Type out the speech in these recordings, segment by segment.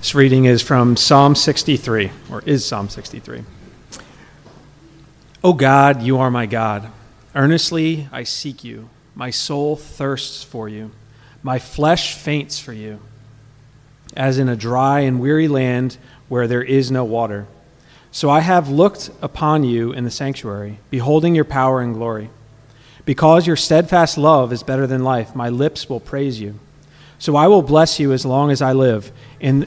This reading is from Psalm 63, or is Psalm 63. O God, you are my God. Earnestly I seek you. My soul thirsts for you. My flesh faints for you, as in a dry and weary land where there is no water. So I have looked upon you in the sanctuary, beholding your power and glory. Because your steadfast love is better than life, my lips will praise you. So I will bless you as long as I live. In,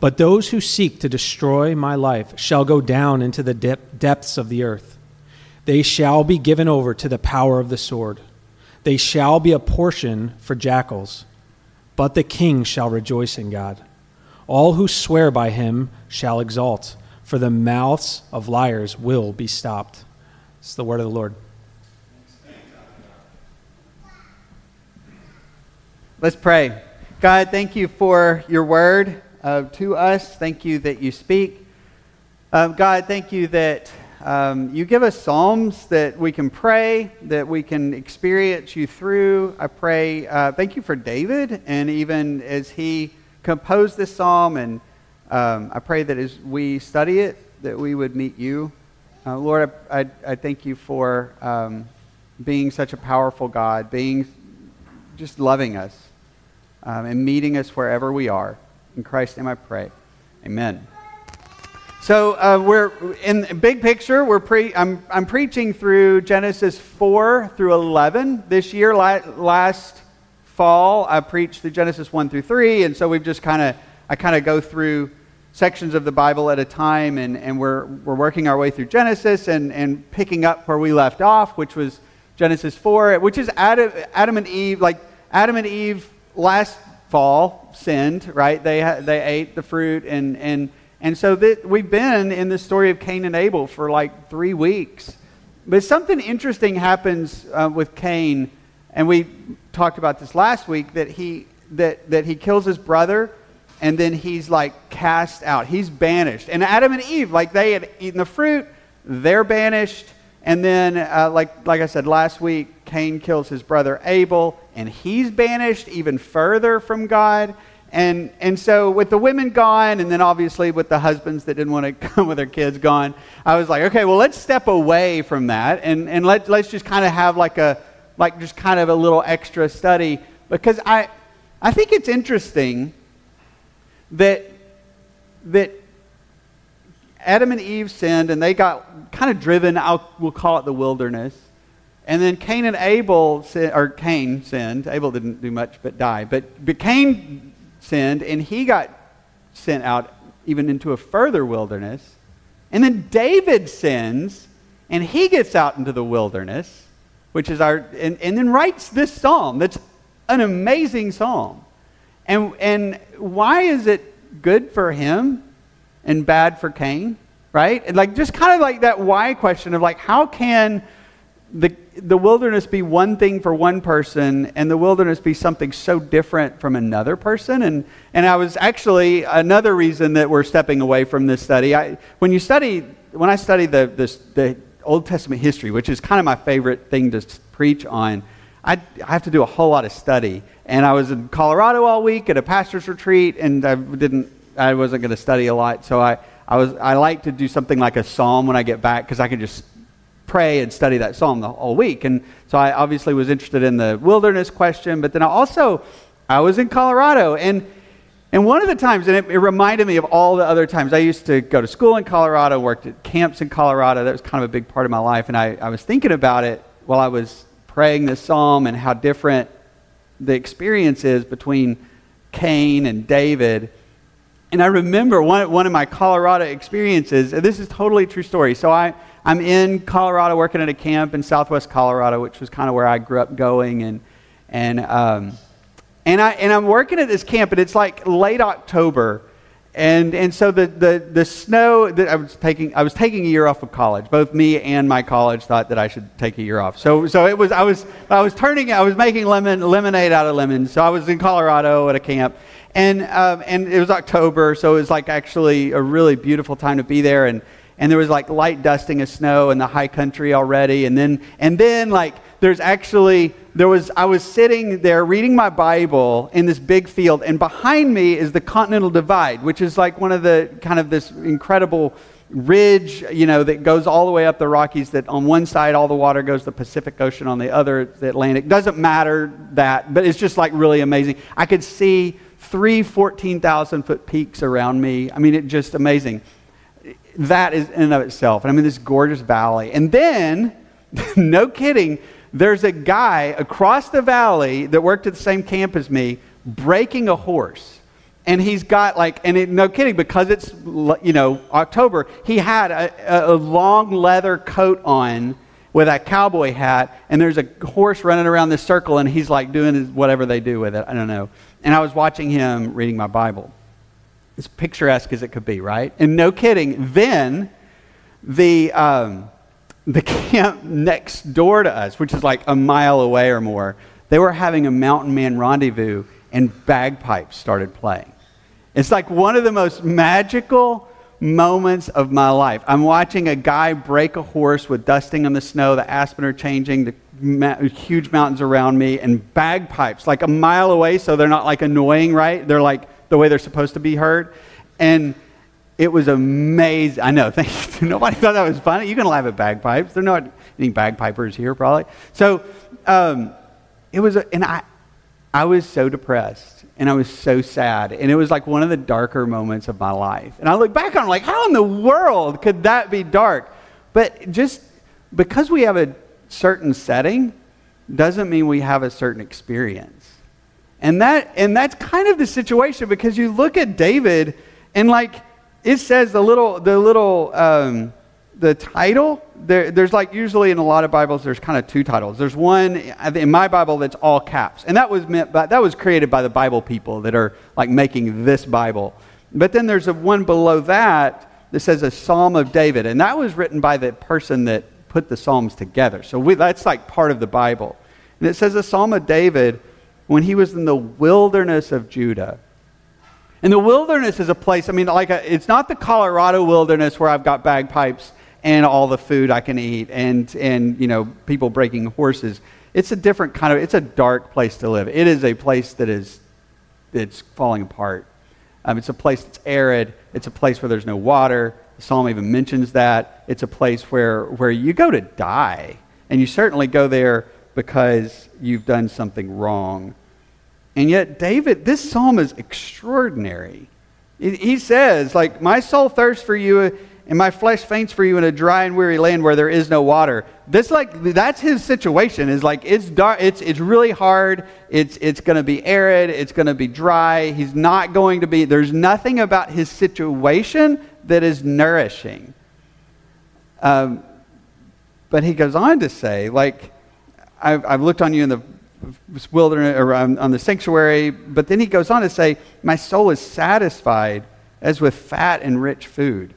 But those who seek to destroy my life shall go down into the dep- depths of the earth. They shall be given over to the power of the sword. They shall be a portion for jackals. But the king shall rejoice in God. All who swear by him shall exalt, for the mouths of liars will be stopped. It's the word of the Lord. Let's pray. God, thank you for your word uh, to us. Thank you that you speak. Um, God, thank you that um, you give us psalms that we can pray, that we can experience you through. I pray, uh, thank you for David, and even as he composed this psalm, and um, I pray that as we study it, that we would meet you. Uh, Lord, I, I, I, thank you for um, being such a powerful God, being just loving us um, and meeting us wherever we are. In Christ's name I pray. Amen. So uh, we're in big picture. We're pre- I'm, I'm preaching through Genesis 4 through 11 this year. last fall, I preached through Genesis 1 through 3, and so we've just kind of I kind of go through sections of the Bible at a time, and, and we're, we're working our way through Genesis and, and picking up where we left off, which was Genesis 4, which is Adam, Adam and Eve. Like Adam and Eve last fall sinned, right? They, they ate the fruit, and, and, and so that we've been in the story of Cain and Abel for like three weeks. But something interesting happens uh, with Cain, and we talked about this last week that he, that, that he kills his brother and then he's like cast out. He's banished. And Adam and Eve, like they had eaten the fruit, they're banished. And then, uh, like, like I said last week, Cain kills his brother Abel, and he's banished even further from God. And, and so, with the women gone, and then obviously with the husbands that didn't want to come with their kids gone, I was like, okay, well, let's step away from that and, and let, let's just kind of have like a, like just kind of a little extra study. Because I, I think it's interesting that, that Adam and Eve sinned and they got kind of driven out, we'll call it the wilderness. And then Cain and Abel, sin, or Cain sinned. Abel didn't do much but die. But, but Cain sinned and he got sent out even into a further wilderness. And then David sins and he gets out into the wilderness, which is our, and, and then writes this psalm that's an amazing psalm. And, and why is it good for him and bad for Cain? Right? And like just kind of like that why question of like how can the, the wilderness be one thing for one person and the wilderness be something so different from another person? And, and i was actually another reason that we're stepping away from this study I, when you study when i study the, this, the old testament history which is kind of my favorite thing to preach on I, I have to do a whole lot of study. And I was in Colorado all week at a pastor's retreat, and I didn't, I wasn't going to study a lot, so I, I was, I like to do something like a psalm when I get back because I can just pray and study that psalm the whole week. And so I obviously was interested in the wilderness question, but then I also, I was in Colorado, and and one of the times, and it, it, reminded me of all the other times, I used to go to school in Colorado, worked at camps in Colorado. That was kind of a big part of my life. And I, I was thinking about it while I was praying this psalm and how different the experience is between Cain and David. And I remember one, one of my Colorado experiences, and this is totally true story. So I, I'm in Colorado working at a camp in southwest Colorado, which was kind of where I grew up going. And, and, um, and, I, and I'm working at this camp, and it's like late October. and and so the the the snow that I was taking I was taking a year off of college. Both me and my college thought that I should take a year off. So so it was I was I was turning I was making lemon lemonade out of lemons. So I was in Colorado at a camp, and um, and it was October, so it was like actually a really beautiful time to be there. And and there was like light dusting of snow in the high country already, and then and then like there's actually there was i was sitting there reading my bible in this big field and behind me is the continental divide which is like one of the kind of this incredible ridge you know that goes all the way up the rockies that on one side all the water goes the pacific ocean on the other the atlantic. Doesn't matter that but it's just like really amazing. I could see three 14000 foot peaks around me. I mean it just amazing that is in and of itself and i mean this gorgeous valley and then no kidding there's a guy across the valley that worked at the same camp as me breaking a horse. And he's got like, and it, no kidding, because it's, you know, October, he had a, a long leather coat on with a cowboy hat, and there's a horse running around this circle, and he's like doing whatever they do with it. I don't know. And I was watching him reading my Bible. As picturesque as it could be, right? And no kidding, then the, um, the camp next door to us, which is like a mile away or more, they were having a mountain man rendezvous and bagpipes started playing. It's like one of the most magical moments of my life. I'm watching a guy break a horse with dusting on the snow, the aspen are changing, the ma- huge mountains around me, and bagpipes like a mile away, so they're not like annoying, right? They're like the way they're supposed to be heard. And it was amazing. I know. Thank you. Nobody thought that was funny. You can laugh at bagpipes. There are not any bagpipers here, probably. So um, it was, a, and I, I was so depressed and I was so sad. And it was like one of the darker moments of my life. And I look back on it like, how in the world could that be dark? But just because we have a certain setting doesn't mean we have a certain experience. And that and that's kind of the situation because you look at David and like it says the little, the little, um, the title, there, there's like usually in a lot of Bibles, there's kind of two titles. There's one in my Bible that's all caps. And that was meant by, that was created by the Bible people that are like making this Bible. But then there's a one below that that says a Psalm of David. And that was written by the person that put the Psalms together. So we, that's like part of the Bible. And it says a Psalm of David when he was in the wilderness of Judah. And the wilderness is a place, I mean, like a, it's not the Colorado wilderness where I've got bagpipes and all the food I can eat and, and, you know, people breaking horses. It's a different kind of, it's a dark place to live. It is a place that is, it's falling apart. Um, it's a place that's arid. It's a place where there's no water. The psalm even mentions that. It's a place where, where you go to die. And you certainly go there because you've done something wrong. And yet, David, this psalm is extraordinary. He says, like, my soul thirsts for you and my flesh faints for you in a dry and weary land where there is no water. This like that's his situation. Is like it's dark. It's it's really hard. It's it's going to be arid. It's going to be dry. He's not going to be. There's nothing about his situation that is nourishing. Um, but he goes on to say, like, I've, I've looked on you in the wilderness or on the sanctuary. But then he goes on to say, My soul is satisfied as with fat and rich food.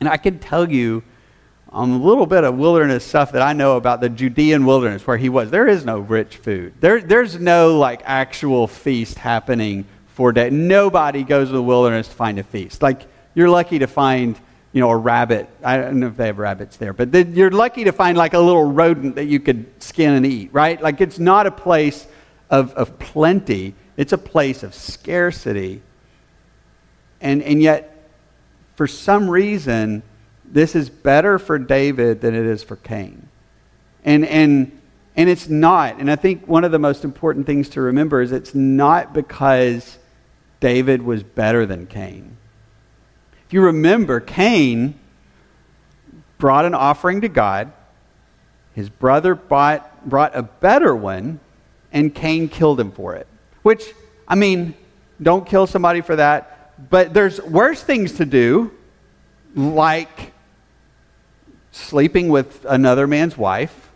And I can tell you um, a little bit of wilderness stuff that I know about the Judean wilderness where he was. There is no rich food. There, there's no like actual feast happening for day. Nobody goes to the wilderness to find a feast. Like you're lucky to find you know, a rabbit. I don't know if they have rabbits there, but you're lucky to find like a little rodent that you could skin and eat, right? Like it's not a place of, of plenty, it's a place of scarcity. And, and yet, for some reason, this is better for David than it is for Cain. And, and, and it's not. And I think one of the most important things to remember is it's not because David was better than Cain. If you remember, Cain brought an offering to God. His brother brought, brought a better one, and Cain killed him for it. Which, I mean, don't kill somebody for that. But there's worse things to do, like sleeping with another man's wife,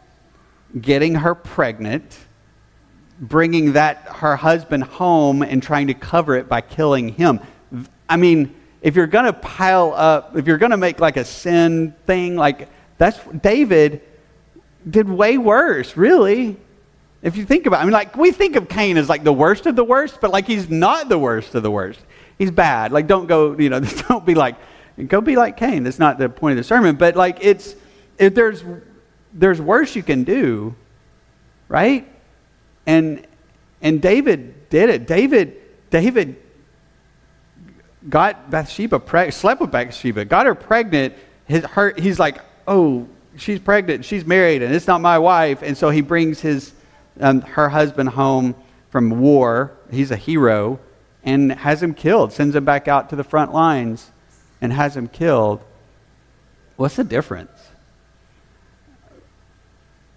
getting her pregnant, bringing that her husband home and trying to cover it by killing him. I mean, if you're going to pile up, if you're going to make like a sin thing, like that's David did way worse, really. If you think about it, I mean, like we think of Cain as like the worst of the worst, but like he's not the worst of the worst. He's bad. Like don't go, you know, don't be like, go be like Cain. That's not the point of the sermon. But like it's, if there's, there's worse you can do, right? And and David did it. David, David got Bathsheba, preg- slept with Bathsheba, got her pregnant. His, her, he's like, oh, she's pregnant, she's married, and it's not my wife. And so he brings his, um, her husband home from war. He's a hero and has him killed, sends him back out to the front lines and has him killed. What's the difference?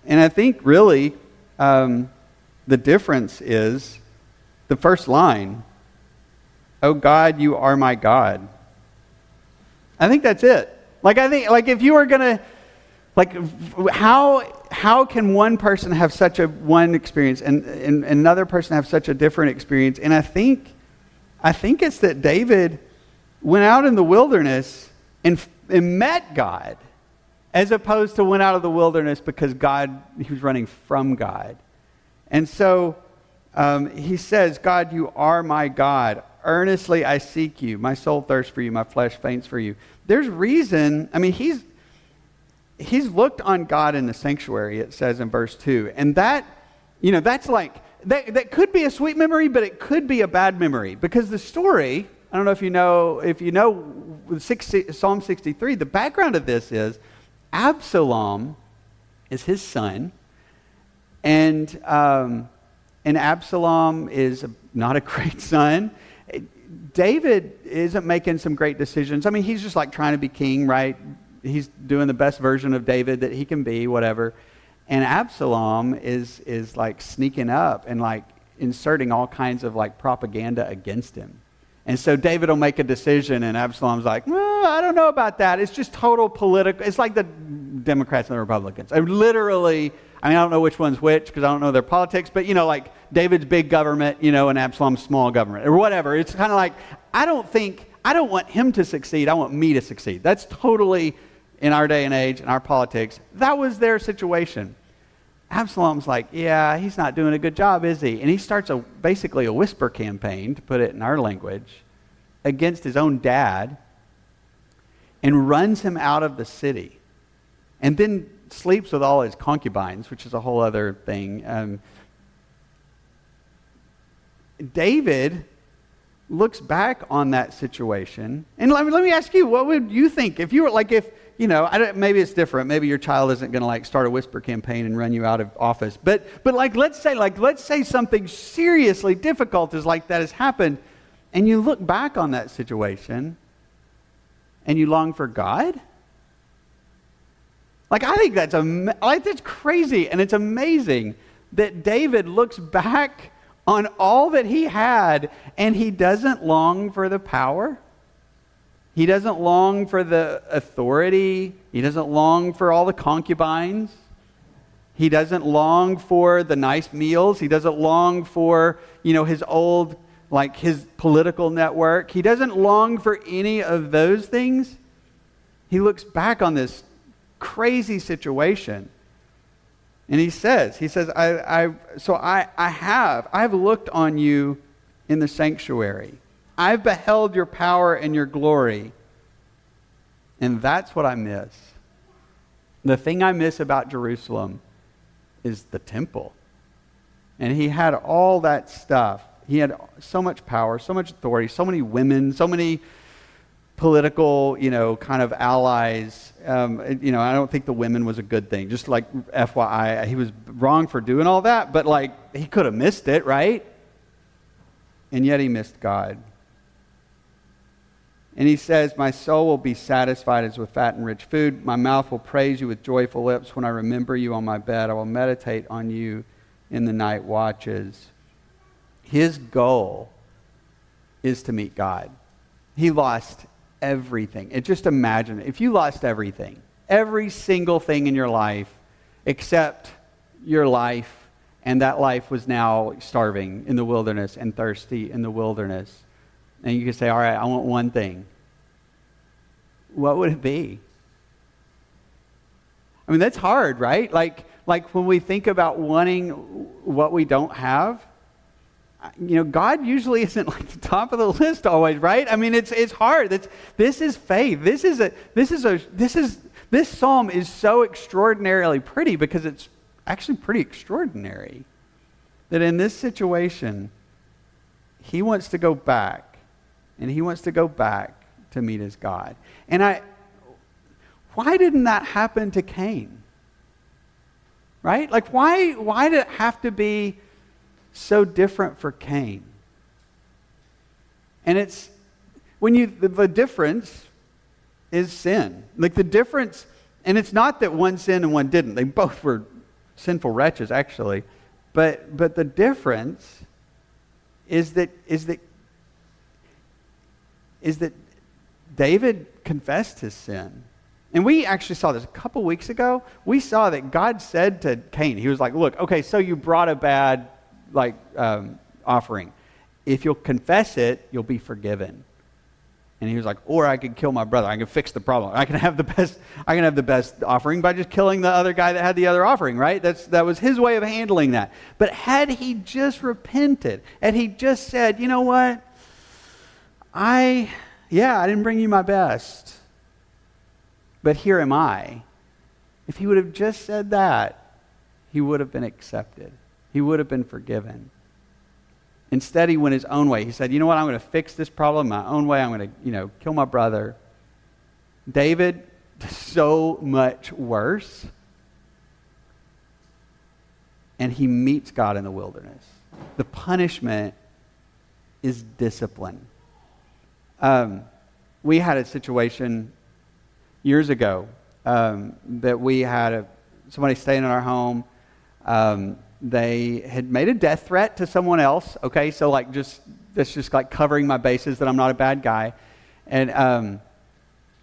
And I think really um, the difference is the first line Oh God, you are my God. I think that's it. Like, I think, like, if you were going to, like, how, how can one person have such a one experience and, and, and another person have such a different experience? And I think, I think it's that David went out in the wilderness and, and met God as opposed to went out of the wilderness because God, he was running from God. And so um, he says, God, you are my God. Earnestly I seek you. My soul thirsts for you. My flesh faints for you. There's reason. I mean, he's, he's looked on God in the sanctuary, it says in verse 2. And that, you know, that's like, that, that could be a sweet memory, but it could be a bad memory because the story, I don't know if you know, if you know 60, Psalm 63, the background of this is Absalom is his son, and, um, and Absalom is not a great son. David isn't making some great decisions. I mean, he's just like trying to be king, right? He's doing the best version of David that he can be, whatever. And Absalom is is like sneaking up and like inserting all kinds of like propaganda against him. And so David will make a decision, and Absalom's like, well, I don't know about that. It's just total political. It's like the Democrats and the Republicans. I literally, I mean, I don't know which one's which because I don't know their politics, but you know, like David's big government, you know, and Absalom's small government, or whatever. It's kind of like, I don't think, I don't want him to succeed. I want me to succeed. That's totally, in our day and age, in our politics, that was their situation. Absalom's like, yeah, he's not doing a good job, is he? And he starts a, basically a whisper campaign, to put it in our language, against his own dad and runs him out of the city. And then sleeps with all his concubines, which is a whole other thing. Um, David looks back on that situation. And let me, let me ask you, what would you think if you were like, if, you know, maybe it's different. Maybe your child isn't going to like start a whisper campaign and run you out of office. But, but like, let's say, like, let's say something seriously difficult is like that has happened. And you look back on that situation and you long for God. Like, I think that's, am- like, that's crazy and it's amazing that David looks back on all that he had, and he doesn't long for the power. He doesn't long for the authority. He doesn't long for all the concubines. He doesn't long for the nice meals. He doesn't long for, you know, his old, like his political network. He doesn't long for any of those things. He looks back on this crazy situation and he says, he says, I, I, so I, I have, I have looked on you in the sanctuary. I've beheld your power and your glory. And that's what I miss. The thing I miss about Jerusalem is the temple. And he had all that stuff. He had so much power, so much authority, so many women, so many political, you know, kind of allies. Um, you know, I don't think the women was a good thing. Just like FYI, he was wrong for doing all that, but like he could have missed it, right? And yet he missed God. And he says, My soul will be satisfied as with fat and rich food. My mouth will praise you with joyful lips. When I remember you on my bed, I will meditate on you in the night watches. His goal is to meet God. He lost everything. And just imagine if you lost everything, every single thing in your life except your life, and that life was now starving in the wilderness and thirsty in the wilderness. and you could say, All right, I want one thing, what would it be? I mean, that's hard, right? Like, like when we think about wanting what we don't have, you know, God usually isn't like the top of the list always, right? I mean, it's it's hard. This is faith. This is a this is a this is this psalm is so extraordinarily pretty because it's actually pretty extraordinary that in this situation he wants to go back and he wants to go back to meet his God. And I why didn't that happen to Cain? Right? Like why why did it have to be so different for Cain? And it's when you the, the difference is sin. Like the difference and it's not that one sinned and one didn't. They both were sinful wretches actually. But but the difference is that is that is that David confessed his sin. And we actually saw this a couple weeks ago. We saw that God said to Cain, He was like, Look, okay, so you brought a bad like um, offering. If you'll confess it, you'll be forgiven. And he was like, or I could kill my brother. I can fix the problem. I can have the best. I can have the best offering by just killing the other guy that had the other offering. Right? That's that was his way of handling that. But had he just repented, and he just said, you know what, I, yeah, I didn't bring you my best, but here am I. If he would have just said that, he would have been accepted. He would have been forgiven. Instead, he went his own way. He said, You know what? I'm going to fix this problem my own way. I'm going to, you know, kill my brother. David, so much worse. And he meets God in the wilderness. The punishment is discipline. Um, we had a situation years ago um, that we had a, somebody staying in our home. Um, they had made a death threat to someone else. Okay, so like just that's just like covering my bases that I'm not a bad guy, and um,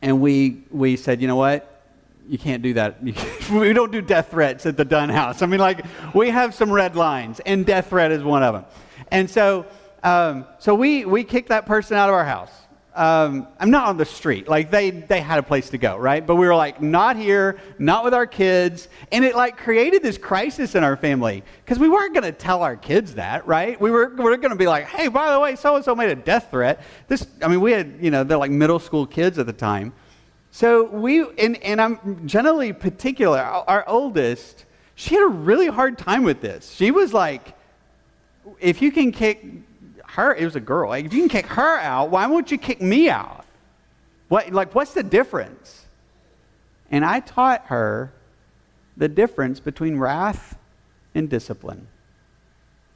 and we we said, you know what, you can't do that. we don't do death threats at the Dunn house. I mean, like we have some red lines, and death threat is one of them. And so um, so we we kicked that person out of our house um, I'm not on the street. Like they, they had a place to go, right? But we were like, not here, not with our kids. And it like created this crisis in our family because we weren't going to tell our kids that, right? We were, we were going to be like, hey, by the way, so-and-so made a death threat. This, I mean, we had, you know, they're like middle school kids at the time. So we, and, and I'm generally particular, our, our oldest, she had a really hard time with this. She was like, if you can kick her, it was a girl. Like, if you can kick her out, why won't you kick me out? What, like, what's the difference? And I taught her the difference between wrath and discipline.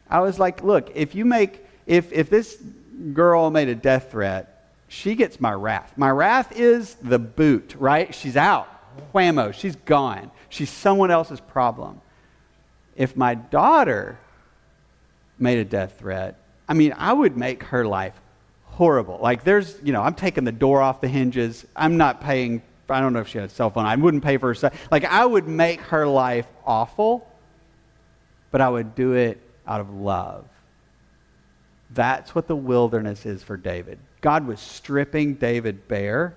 I was like, look, if you make, if, if this girl made a death threat, she gets my wrath. My wrath is the boot, right? She's out. Whammo, she's gone. She's someone else's problem. If my daughter made a death threat, I mean, I would make her life horrible. Like, there's, you know, I'm taking the door off the hinges. I'm not paying, I don't know if she had a cell phone. I wouldn't pay for her. Like, I would make her life awful, but I would do it out of love. That's what the wilderness is for David. God was stripping David bare,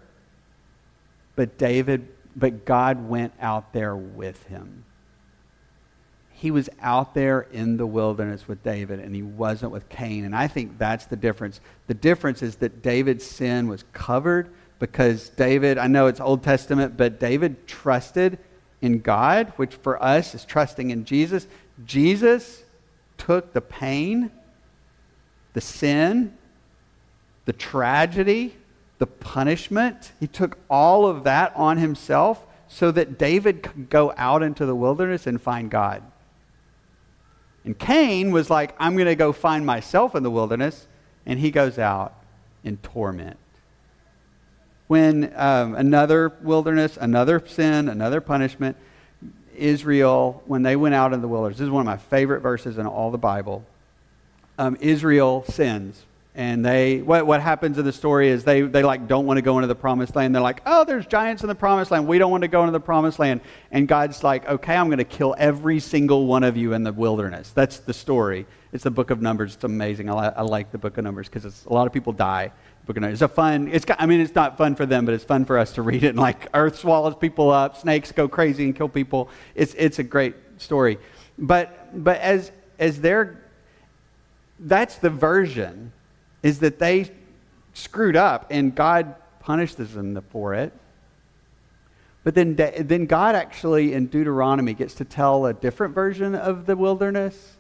but David, but God went out there with him he was out there in the wilderness with David and he wasn't with Cain. And I think that's the difference. The difference is that David's sin was covered because David, I know it's Old Testament, but David trusted in God, which for us is trusting in Jesus. Jesus took the pain, the sin, the tragedy, the punishment. He took all of that on himself so that David could go out into the wilderness and find God. And Cain was like, I'm going to go find myself in the wilderness. And he goes out in torment. When um, another wilderness, another sin, another punishment, Israel, when they went out in the wilderness, this is one of my favorite verses in all the Bible. Um, Israel sins and they what, what happens in the story is they, they like don't want to go into the promised land. They're like oh there's giants in the promised land. We don't want to go into the promised land. And god's like okay i'm going to kill every single one of you in the wilderness. That's the story. It's the book of numbers. It's amazing. I, I like the book of numbers because a lot of people die. Book of numbers it's a fun it's i mean it's not fun for them but it's fun for us to read it. And like earth swallows people up snakes go crazy and kill people. It's, it's a great story. But but as as they're that's the version is that they screwed up and God punishes them for it. But then, then God actually in Deuteronomy gets to tell a different version of the wilderness.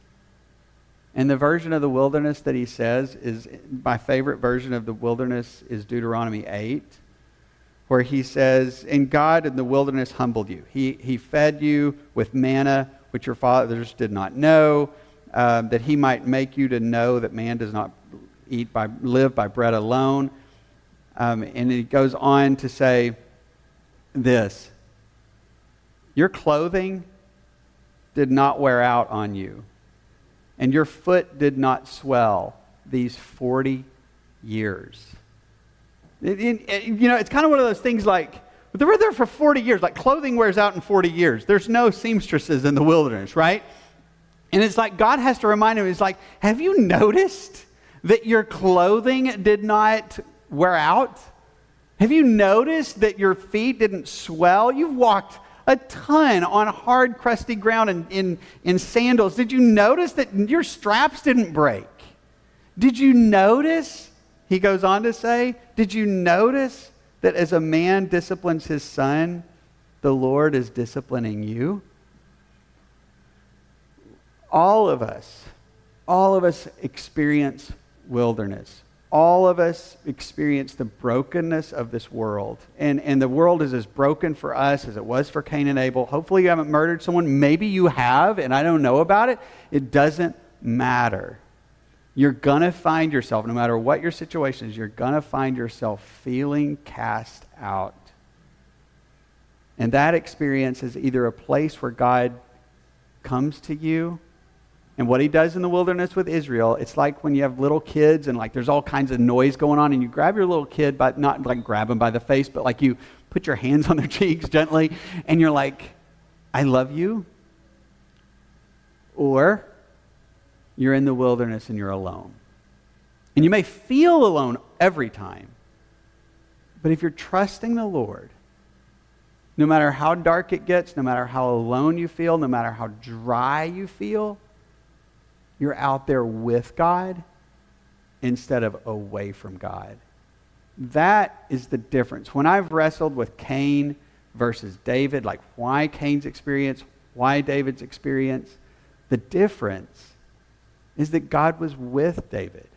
And the version of the wilderness that he says is my favorite version of the wilderness is Deuteronomy 8, where he says, And God in the wilderness humbled you. He, he fed you with manna, which your fathers did not know, um, that he might make you to know that man does not eat by, live by bread alone. Um, and he goes on to say this Your clothing did not wear out on you, and your foot did not swell these 40 years. It, it, it, you know, it's kind of one of those things like, they were there for 40 years. Like clothing wears out in 40 years. There's no seamstresses in the wilderness, right? And it's like God has to remind him, He's like, have you noticed that your clothing did not wear out? Have you noticed that your feet didn't swell? You've walked a ton on hard, crusty ground in, in, in sandals. Did you notice that your straps didn't break? Did you notice, he goes on to say, did you notice that as a man disciplines his son, the Lord is disciplining you? All of us, all of us experience wilderness. All of us experience the brokenness of this world. And, and the world is as broken for us as it was for Cain and Abel. Hopefully, you haven't murdered someone. Maybe you have, and I don't know about it. It doesn't matter. You're going to find yourself, no matter what your situation is, you're going to find yourself feeling cast out. And that experience is either a place where God comes to you and what he does in the wilderness with Israel, it's like when you have little kids and like there's all kinds of noise going on, and you grab your little kid, but not like grab him by the face, but like you put your hands on their cheeks gently, and you're like, I love you. Or you're in the wilderness and you're alone. And you may feel alone every time, but if you're trusting the Lord, no matter how dark it gets, no matter how alone you feel, no matter how dry you feel, you're out there with God instead of away from God. That is the difference. When I've wrestled with Cain versus David, like why Cain's experience, why David's experience, the difference is that God was with David.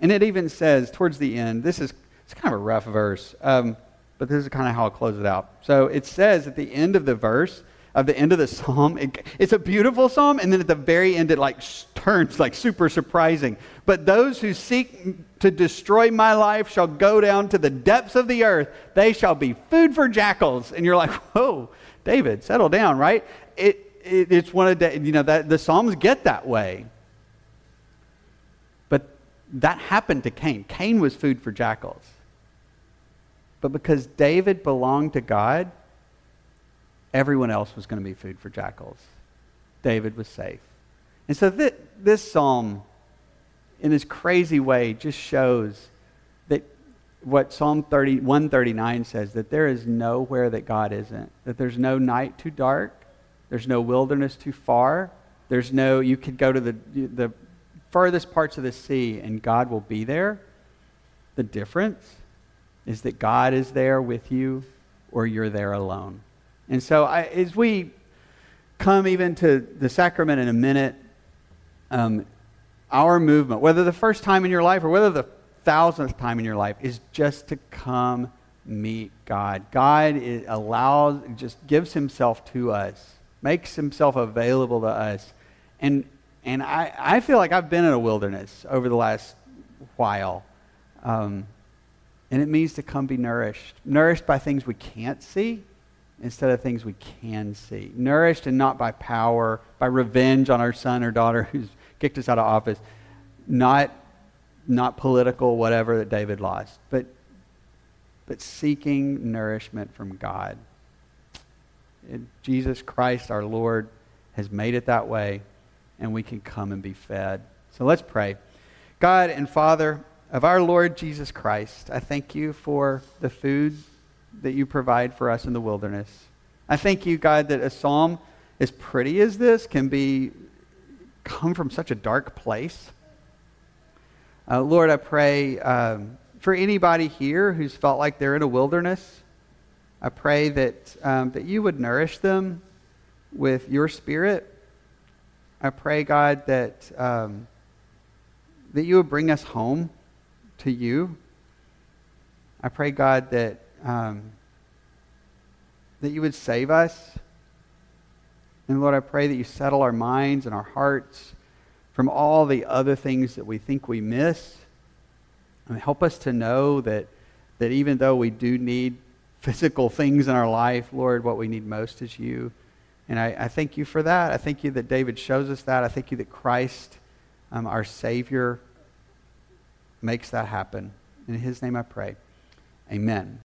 And it even says towards the end, this is it's kind of a rough verse, um, but this is kind of how I'll close it out. So it says at the end of the verse, of the end of the psalm. It, it's a beautiful psalm, and then at the very end, it like turns like super surprising. But those who seek to destroy my life shall go down to the depths of the earth. They shall be food for jackals. And you're like, whoa, David, settle down, right? It, it it's one of the, you know, that the psalms get that way. But that happened to Cain. Cain was food for jackals. But because David belonged to God, Everyone else was going to be food for jackals. David was safe. And so th- this psalm, in this crazy way, just shows that what Psalm 30, 139 says that there is nowhere that God isn't, that there's no night too dark, there's no wilderness too far, there's no, you could go to the, the furthest parts of the sea and God will be there. The difference is that God is there with you or you're there alone. And so, I, as we come even to the sacrament in a minute, um, our movement, whether the first time in your life or whether the thousandth time in your life, is just to come meet God. God allows, just gives Himself to us, makes Himself available to us. And, and I, I feel like I've been in a wilderness over the last while. Um, and it means to come be nourished. Nourished by things we can't see, instead of things we can see. Nourished and not by power, by revenge on our son or daughter who's kicked us out of office. Not not political, whatever that David lost, but, but seeking nourishment from God. And Jesus Christ, our Lord, has made it that way, and we can come and be fed. So let's pray. God and Father of our Lord Jesus Christ, I thank you for the food that you provide for us in the wilderness. I thank you, God, that a psalm as pretty as this can be come from such a dark place. Uh, Lord, I pray um, for anybody here who's felt like they're in a wilderness. I pray that, um, that you would nourish them with your spirit. I pray, God, that, um, that you would bring us home to you. I pray, God, that, um, that you would save us. And Lord, I pray that you settle our minds and our hearts from all the other things that we think we miss. And help us to know that, that even though we do need physical things in our life, Lord, what we need most is you. And I, I thank you for that. I thank you that David shows us that. I thank you that Christ, um, our Savior, makes that happen. In his name I pray. Amen.